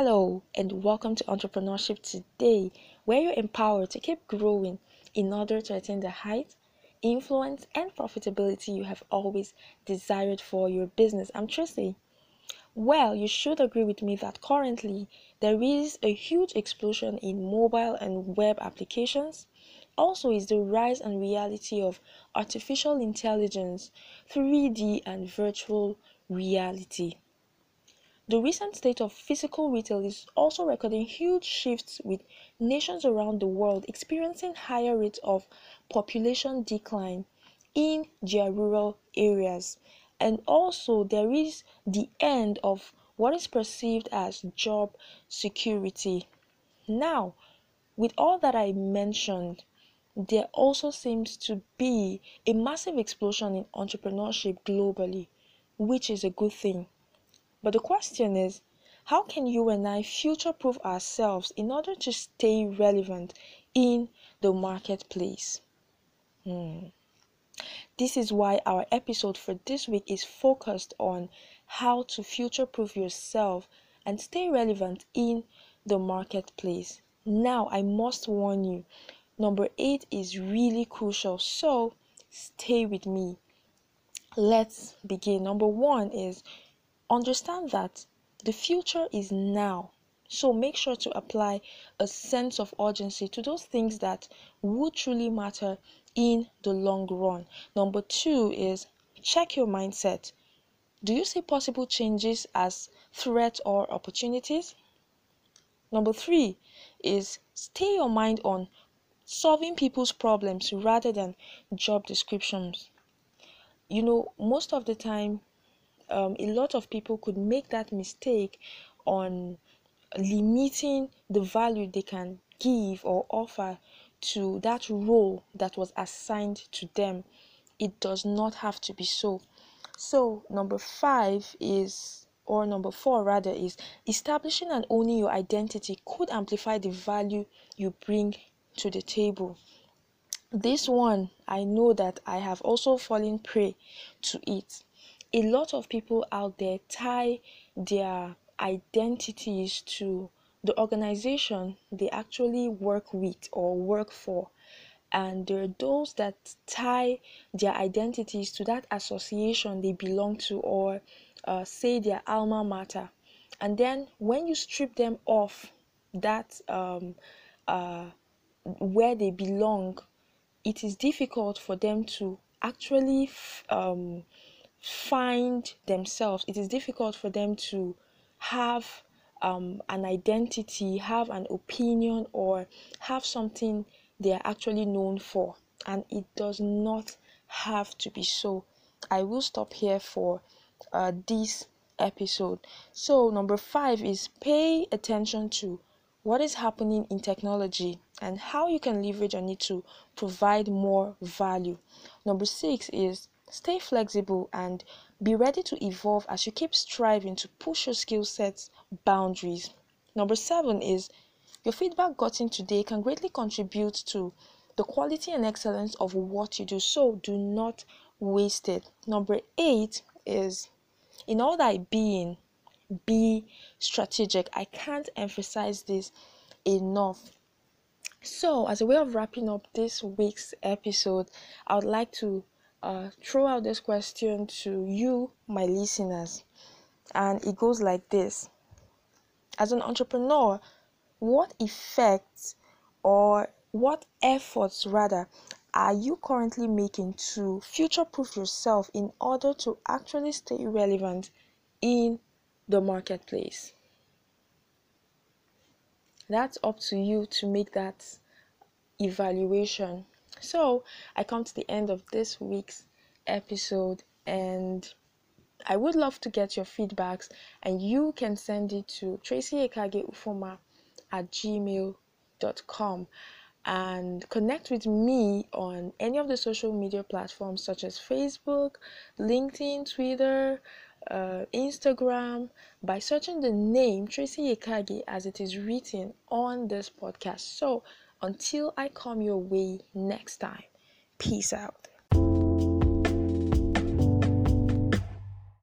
Hello, and welcome to Entrepreneurship Today, where you're empowered to keep growing in order to attain the height, influence, and profitability you have always desired for your business. I'm Tracy. Well, you should agree with me that currently there is a huge explosion in mobile and web applications. Also, is the rise and reality of artificial intelligence, 3D, and virtual reality. The recent state of physical retail is also recording huge shifts with nations around the world experiencing higher rates of population decline in their rural areas. And also, there is the end of what is perceived as job security. Now, with all that I mentioned, there also seems to be a massive explosion in entrepreneurship globally, which is a good thing. But the question is, how can you and I future proof ourselves in order to stay relevant in the marketplace? Hmm. This is why our episode for this week is focused on how to future proof yourself and stay relevant in the marketplace. Now, I must warn you, number eight is really crucial, so stay with me. Let's begin. Number one is Understand that the future is now. So make sure to apply a sense of urgency to those things that would truly matter in the long run. Number two is check your mindset. Do you see possible changes as threats or opportunities? Number three is stay your mind on solving people's problems rather than job descriptions. You know, most of the time, um, a lot of people could make that mistake on limiting the value they can give or offer to that role that was assigned to them. It does not have to be so. So, number five is, or number four rather, is establishing and owning your identity could amplify the value you bring to the table. This one, I know that I have also fallen prey to it a lot of people out there tie their identities to the organization they actually work with or work for. And there are those that tie their identities to that association they belong to or uh, say their alma mater. And then when you strip them off that um, uh, where they belong it is difficult for them to actually um, find themselves, it is difficult for them to have um, an identity, have an opinion, or have something they are actually known for. And it does not have to be so. I will stop here for uh, this episode. So, number five is pay attention to what is happening in technology and how you can leverage on it to provide more value. Number six is Stay flexible and be ready to evolve as you keep striving to push your skill sets boundaries. Number seven is your feedback gotten today can greatly contribute to the quality and excellence of what you do, so do not waste it. Number eight is in all thy being, be strategic. I can't emphasize this enough. So, as a way of wrapping up this week's episode, I would like to uh, throw out this question to you, my listeners, and it goes like this As an entrepreneur, what effects or what efforts rather are you currently making to future proof yourself in order to actually stay relevant in the marketplace? That's up to you to make that evaluation. So I come to the end of this week's episode and I would love to get your feedbacks and you can send it to tracyekageufoma at gmail.com and connect with me on any of the social media platforms such as Facebook, LinkedIn, Twitter, uh, Instagram by searching the name Tracy Ekage as it is written on this podcast. So until I come your way next time, peace out.